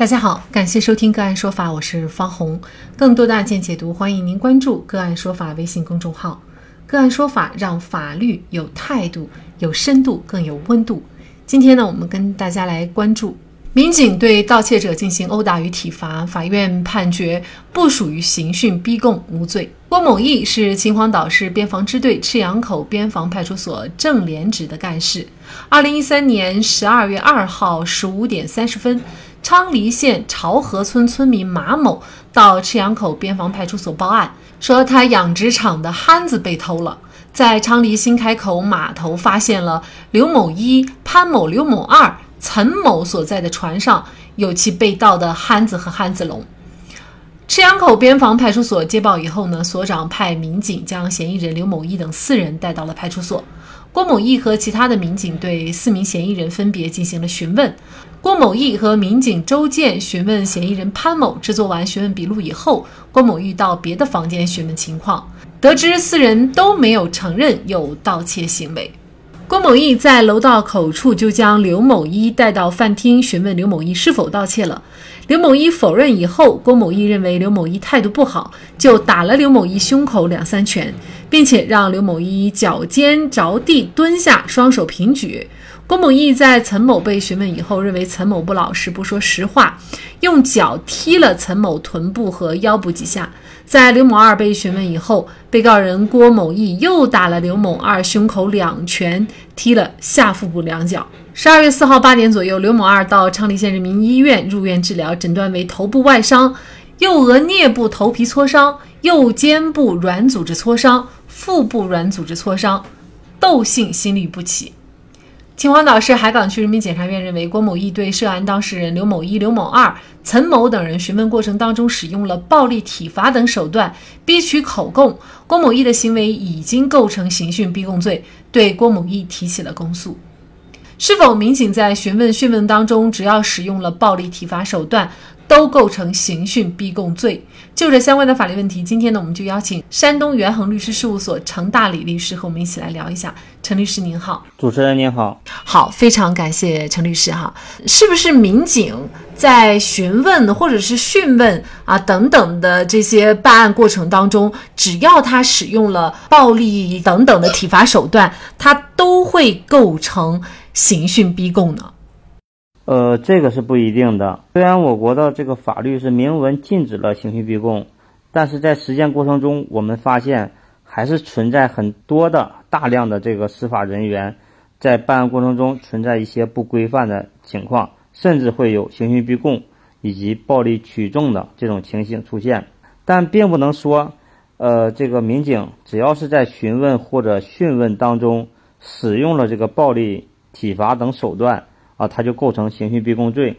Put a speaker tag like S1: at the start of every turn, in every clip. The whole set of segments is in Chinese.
S1: 大家好，感谢收听个案说法，我是方红。更多的案件解读，欢迎您关注个案说法微信公众号。个案说法让法律有态度、有深度、更有温度。今天呢，我们跟大家来关注民警对盗窃者进行殴打与体罚，法院判决不属于刑讯逼供，无罪。郭某义是秦皇岛市边防支队赤阳口边防派出所正连职的干事。二零一三年十二月二号十五点三十分。昌黎县潮河村村民马某到赤阳口边防派出所报案，说他养殖场的憨子被偷了。在昌黎新开口码头发现了刘某一、潘某、刘某二、陈某所在的船上有其被盗的憨子和憨子龙。赤阳口边防派出所接报以后呢，所长派民警将嫌疑人刘某一等四人带到了派出所。郭某义和其他的民警对四名嫌疑人分别进行了询问。郭某义和民警周建询问嫌疑人潘某，制作完询问笔录以后，郭某义到别的房间询问情况，得知四人都没有承认有盗窃行为。郭某义在楼道口处就将刘某一带到饭厅询问刘某一是否盗窃了。刘某一否认以后，郭某义认为刘某一态度不好，就打了刘某一胸口两三拳，并且让刘某一脚尖着地蹲下，双手平举。郭某义在陈某被询问以后，认为陈某不老实，不说实话，用脚踢了陈某臀部和腰部几下。在刘某二被询问以后，被告人郭某义又打了刘某二胸口两拳，踢了下腹部两脚。十二月四号八点左右，刘某二到昌黎县人民医院入院治疗，诊断为头部外伤、右额颞部头皮挫伤、右肩部软组织挫伤、腹部软组织挫伤，窦性心律不齐。秦皇岛市海港区人民检察院认为，郭某义对涉案当事人刘某一、刘某二、陈某等人询问过程当中使用了暴力体罚等手段逼取口供，郭某义的行为已经构成刑讯逼供罪，对郭某义提起了公诉。是否民警在询问讯问当中只要使用了暴力体罚手段？都构成刑讯逼供罪。就这相关的法律问题，今天呢，我们就邀请山东元恒律师事务所程大礼律师和我们一起来聊一下。陈律师您好，
S2: 主持人您好，
S1: 好，非常感谢陈律师哈。是不是民警在询问或者是讯问啊等等的这些办案过程当中，只要他使用了暴力等等的体罚手段，他都会构成刑讯逼供呢？
S2: 呃，这个是不一定的。虽然我国的这个法律是明文禁止了刑讯逼供，但是在实践过程中，我们发现还是存在很多的大量的这个司法人员在办案过程中存在一些不规范的情况，甚至会有刑讯逼供以及暴力取证的这种情形出现。但并不能说，呃，这个民警只要是在询问或者讯问当中使用了这个暴力体罚等手段。啊，他就构成刑讯逼供罪，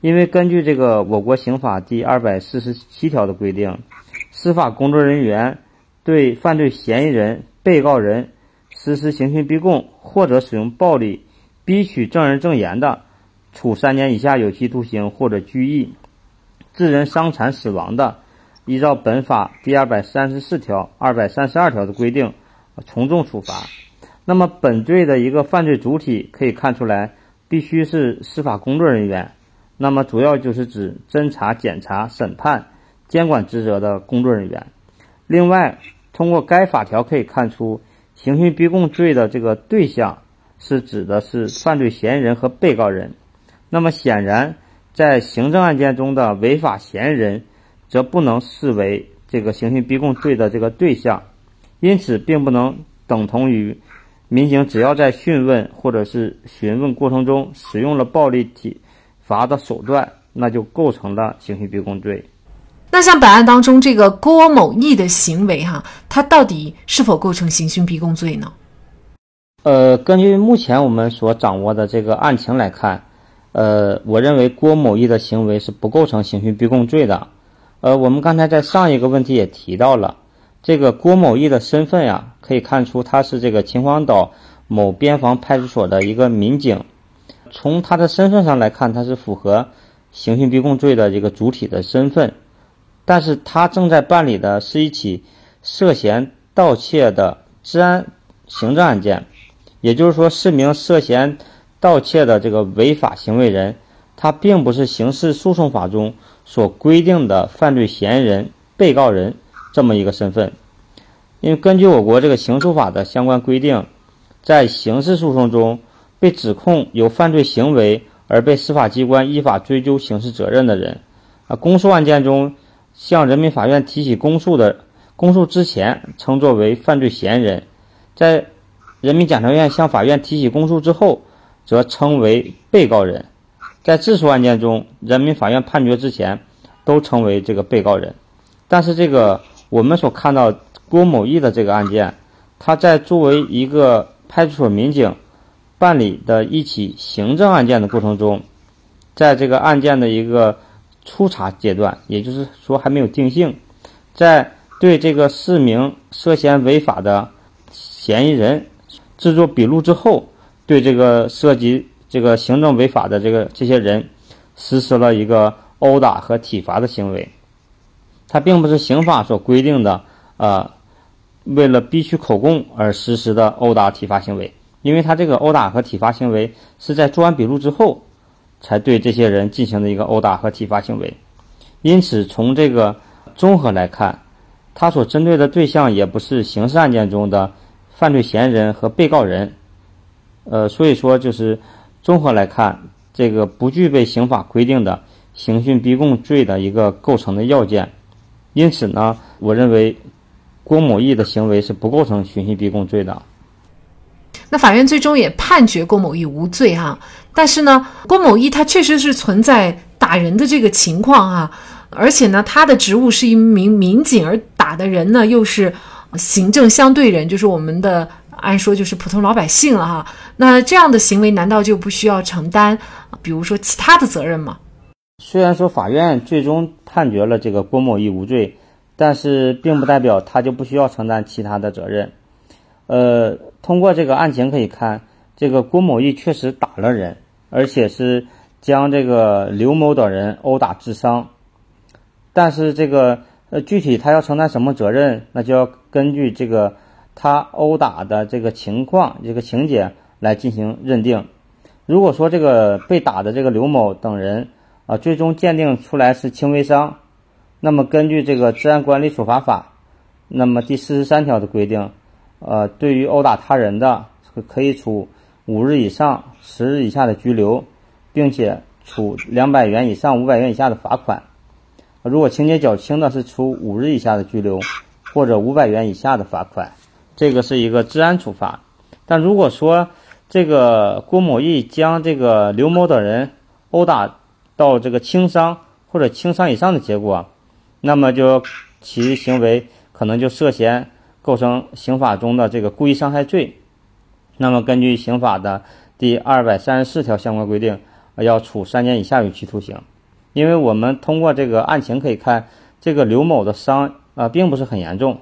S2: 因为根据这个我国刑法第二百四十七条的规定，司法工作人员对犯罪嫌疑人、被告人实施刑讯逼供或者使用暴力逼取证人证言的，处三年以下有期徒刑或者拘役；致人伤残死亡的，依照本法第二百三十四条、二百三十二条的规定，从重处罚。那么，本罪的一个犯罪主体可以看出来。必须是司法工作人员，那么主要就是指侦查、检察、审判、监管职责的工作人员。另外，通过该法条可以看出，刑讯逼供罪的这个对象是指的是犯罪嫌疑人和被告人。那么显然，在行政案件中的违法嫌疑人，则不能视为这个刑讯逼供罪的这个对象，因此并不能等同于。民警只要在讯问或者是询问过程中使用了暴力体罚的手段，那就构成了刑讯逼供罪。
S1: 那像本案当中这个郭某义的行为，哈，他到底是否构成刑讯逼供罪呢？
S2: 呃，根据目前我们所掌握的这个案情来看，呃，我认为郭某义的行为是不构成刑讯逼供罪的。呃，我们刚才在上一个问题也提到了。这个郭某义的身份呀，可以看出他是这个秦皇岛某边防派出所的一个民警。从他的身份上来看，他是符合刑讯逼供罪的这个主体的身份。但是他正在办理的是一起涉嫌盗窃的治安行政案件，也就是说，四名涉嫌盗窃的这个违法行为人，他并不是刑事诉讼法中所规定的犯罪嫌疑人、被告人这么一个身份。因为根据我国这个刑诉法的相关规定，在刑事诉讼中被指控有犯罪行为而被司法机关依法追究刑事责任的人，啊，公诉案件中向人民法院提起公诉的，公诉之前称作为犯罪嫌疑人，在人民检察院向法院提起公诉之后，则称为被告人。在自诉案件中，人民法院判决之前，都称为这个被告人。但是，这个我们所看到郭某义的这个案件，他在作为一个派出所民警办理的一起行政案件的过程中，在这个案件的一个初查阶段，也就是说还没有定性，在对这个四名涉嫌违法的嫌疑人制作笔录之后，对这个涉及。这个行政违法的这个这些人，实施了一个殴打和体罚的行为，他并不是刑法所规定的，呃，为了逼取口供而实施的殴打体罚行为，因为他这个殴打和体罚行为是在做完笔录之后，才对这些人进行的一个殴打和体罚行为，因此从这个综合来看，他所针对的对象也不是刑事案件中的犯罪嫌疑人和被告人，呃，所以说就是。综合来看，这个不具备刑法规定的刑讯逼供罪的一个构成的要件，因此呢，我认为郭某义的行为是不构成寻衅逼供罪的。
S1: 那法院最终也判决郭某义无罪哈，但是呢，郭某义他确实是存在打人的这个情况哈，而且呢，他的职务是一名民警，而打的人呢又是行政相对人，就是我们的。按说就是普通老百姓了哈，那这样的行为难道就不需要承担，比如说其他的责任吗？
S2: 虽然说法院最终判决了这个郭某义无罪，但是并不代表他就不需要承担其他的责任。呃，通过这个案情可以看，这个郭某义确实打了人，而且是将这个刘某等人殴打致伤。但是这个呃具体他要承担什么责任，那就要根据这个。他殴打的这个情况、这个情节来进行认定。如果说这个被打的这个刘某等人啊，最终鉴定出来是轻微伤，那么根据这个治安管理处罚法，那么第四十三条的规定，呃，对于殴打他人的，可以处五日以上十日以下的拘留，并且处两百元以上五百元以下的罚款。如果情节较轻的，是处五日以下的拘留，或者五百元以下的罚款。这个是一个治安处罚，但如果说这个郭某义将这个刘某等人殴打到这个轻伤或者轻伤以上的结果，那么就其行为可能就涉嫌构成刑法中的这个故意伤害罪。那么根据刑法的第二百三十四条相关规定，要处三年以下有期徒刑。因为我们通过这个案情可以看，这个刘某的伤啊并不是很严重，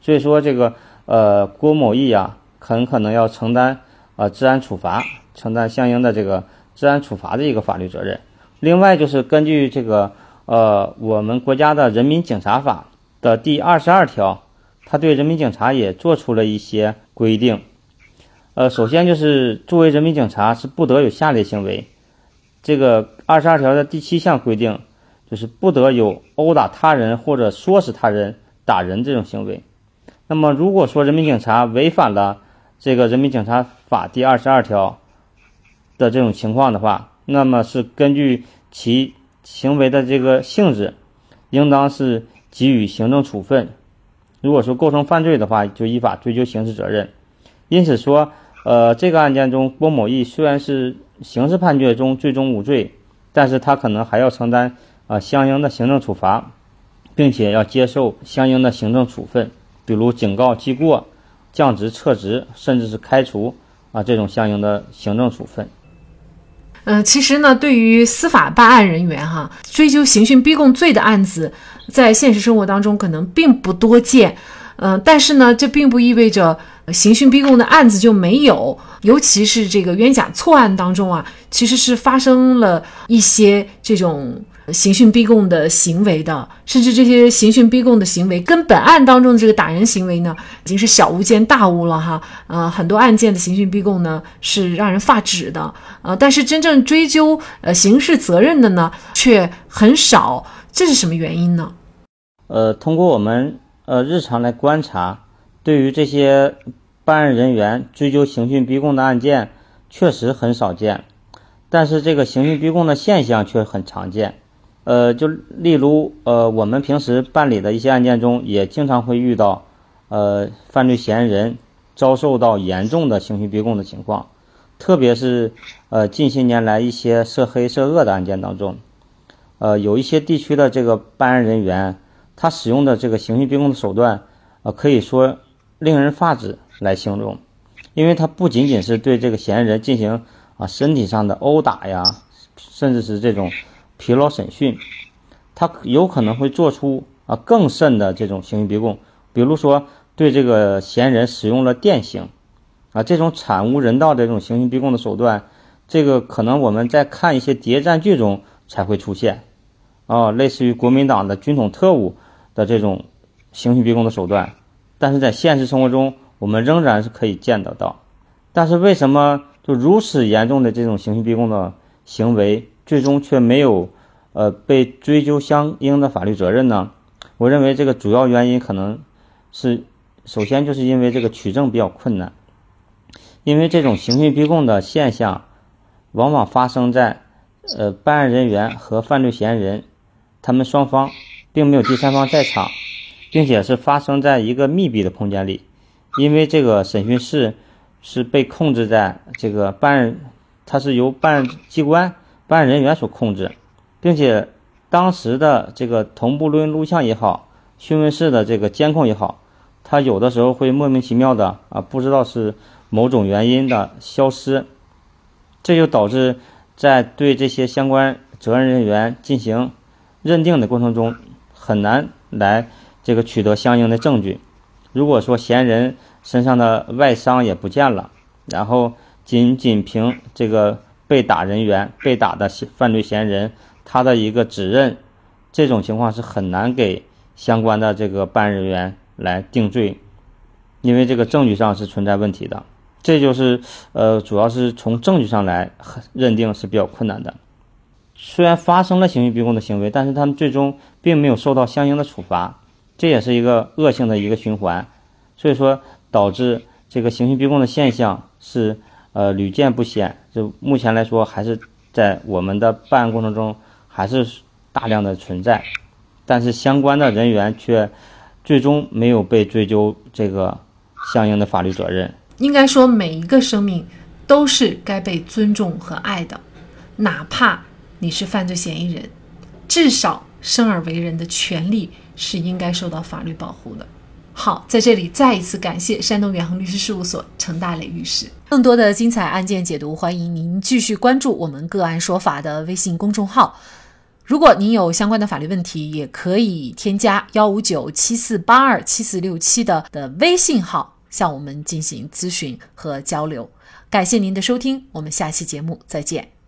S2: 所以说这个。呃，郭某义啊，很可能要承担呃治安处罚，承担相应的这个治安处罚的一个法律责任。另外，就是根据这个呃我们国家的人民警察法的第二十二条，他对人民警察也做出了一些规定。呃，首先就是作为人民警察是不得有下列行为。这个二十二条的第七项规定，就是不得有殴打他人或者唆使他人打人这种行为。那么，如果说人民警察违反了这个人民警察法第二十二条的这种情况的话，那么是根据其行为的这个性质，应当是给予行政处分。如果说构成犯罪的话，就依法追究刑事责任。因此说，呃，这个案件中，郭某义虽然是刑事判决中最终无罪，但是他可能还要承担啊相应的行政处罚，并且要接受相应的行政处分。比如警告、记过、降职、撤职，甚至是开除啊，这种相应的行政处分。
S1: 嗯，其实呢，对于司法办案人员哈，追究刑讯逼供罪的案子，在现实生活当中可能并不多见。嗯，但是呢，这并不意味着刑讯逼供的案子就没有。尤其是这个冤假错案当中啊，其实是发生了一些这种刑讯逼供的行为的，甚至这些刑讯逼供的行为跟本案当中的这个打人行为呢，已经是小巫见大巫了哈。呃，很多案件的刑讯逼供呢是让人发指的，呃，但是真正追究呃刑事责任的呢却很少，这是什么原因呢？
S2: 呃，通过我们呃日常来观察，对于这些办案人员追究刑讯逼供的案件，确实很少见，但是这个刑讯逼供的现象却很常见。呃，就例如，呃，我们平时办理的一些案件中，也经常会遇到，呃，犯罪嫌疑人遭受到严重的刑讯逼供的情况，特别是，呃，近些年来一些涉黑涉恶的案件当中，呃，有一些地区的这个办案人员，他使用的这个刑讯逼供的手段，呃，可以说令人发指来形容，因为他不仅仅是对这个嫌疑人进行啊身体上的殴打呀，甚至是这种。疲劳审讯，他有可能会做出啊更甚的这种刑讯逼供，比如说对这个嫌疑人使用了电刑，啊这种惨无人道的这种刑讯逼供的手段，这个可能我们在看一些谍战剧中才会出现，啊类似于国民党的军统特务的这种刑讯逼供的手段，但是在现实生活中我们仍然是可以见得到，但是为什么就如此严重的这种刑讯逼供的行为？最终却没有，呃，被追究相应的法律责任呢？我认为这个主要原因可能是，首先就是因为这个取证比较困难，因为这种刑讯逼供的现象，往往发生在，呃，办案人员和犯罪嫌疑人，他们双方并没有第三方在场，并且是发生在一个密闭的空间里，因为这个审讯室是被控制在这个办案，它是由办案机关。办案人员所控制，并且当时的这个同步录音录像也好，讯问室的这个监控也好，它有的时候会莫名其妙的啊，不知道是某种原因的消失，这就导致在对这些相关责任人员进行认定的过程中，很难来这个取得相应的证据。如果说嫌疑人身上的外伤也不见了，然后仅仅凭这个。被打人员、被打的犯罪嫌疑人，他的一个指认，这种情况是很难给相关的这个办案人员来定罪，因为这个证据上是存在问题的。这就是呃，主要是从证据上来认定是比较困难的。虽然发生了刑讯逼供的行为，但是他们最终并没有受到相应的处罚，这也是一个恶性的一个循环。所以说，导致这个刑讯逼供的现象是。呃，屡见不鲜。就目前来说，还是在我们的办案过程中，还是大量的存在，但是相关的人员却最终没有被追究这个相应的法律责任。
S1: 应该说，每一个生命都是该被尊重和爱的，哪怕你是犯罪嫌疑人，至少生而为人的权利是应该受到法律保护的。好，在这里再一次感谢山东远恒律师事务所程大磊律师。更多的精彩案件解读，欢迎您继续关注我们“个案说法”的微信公众号。如果您有相关的法律问题，也可以添加幺五九七四八二七四六七的的微信号向我们进行咨询和交流。感谢您的收听，我们下期节目再见。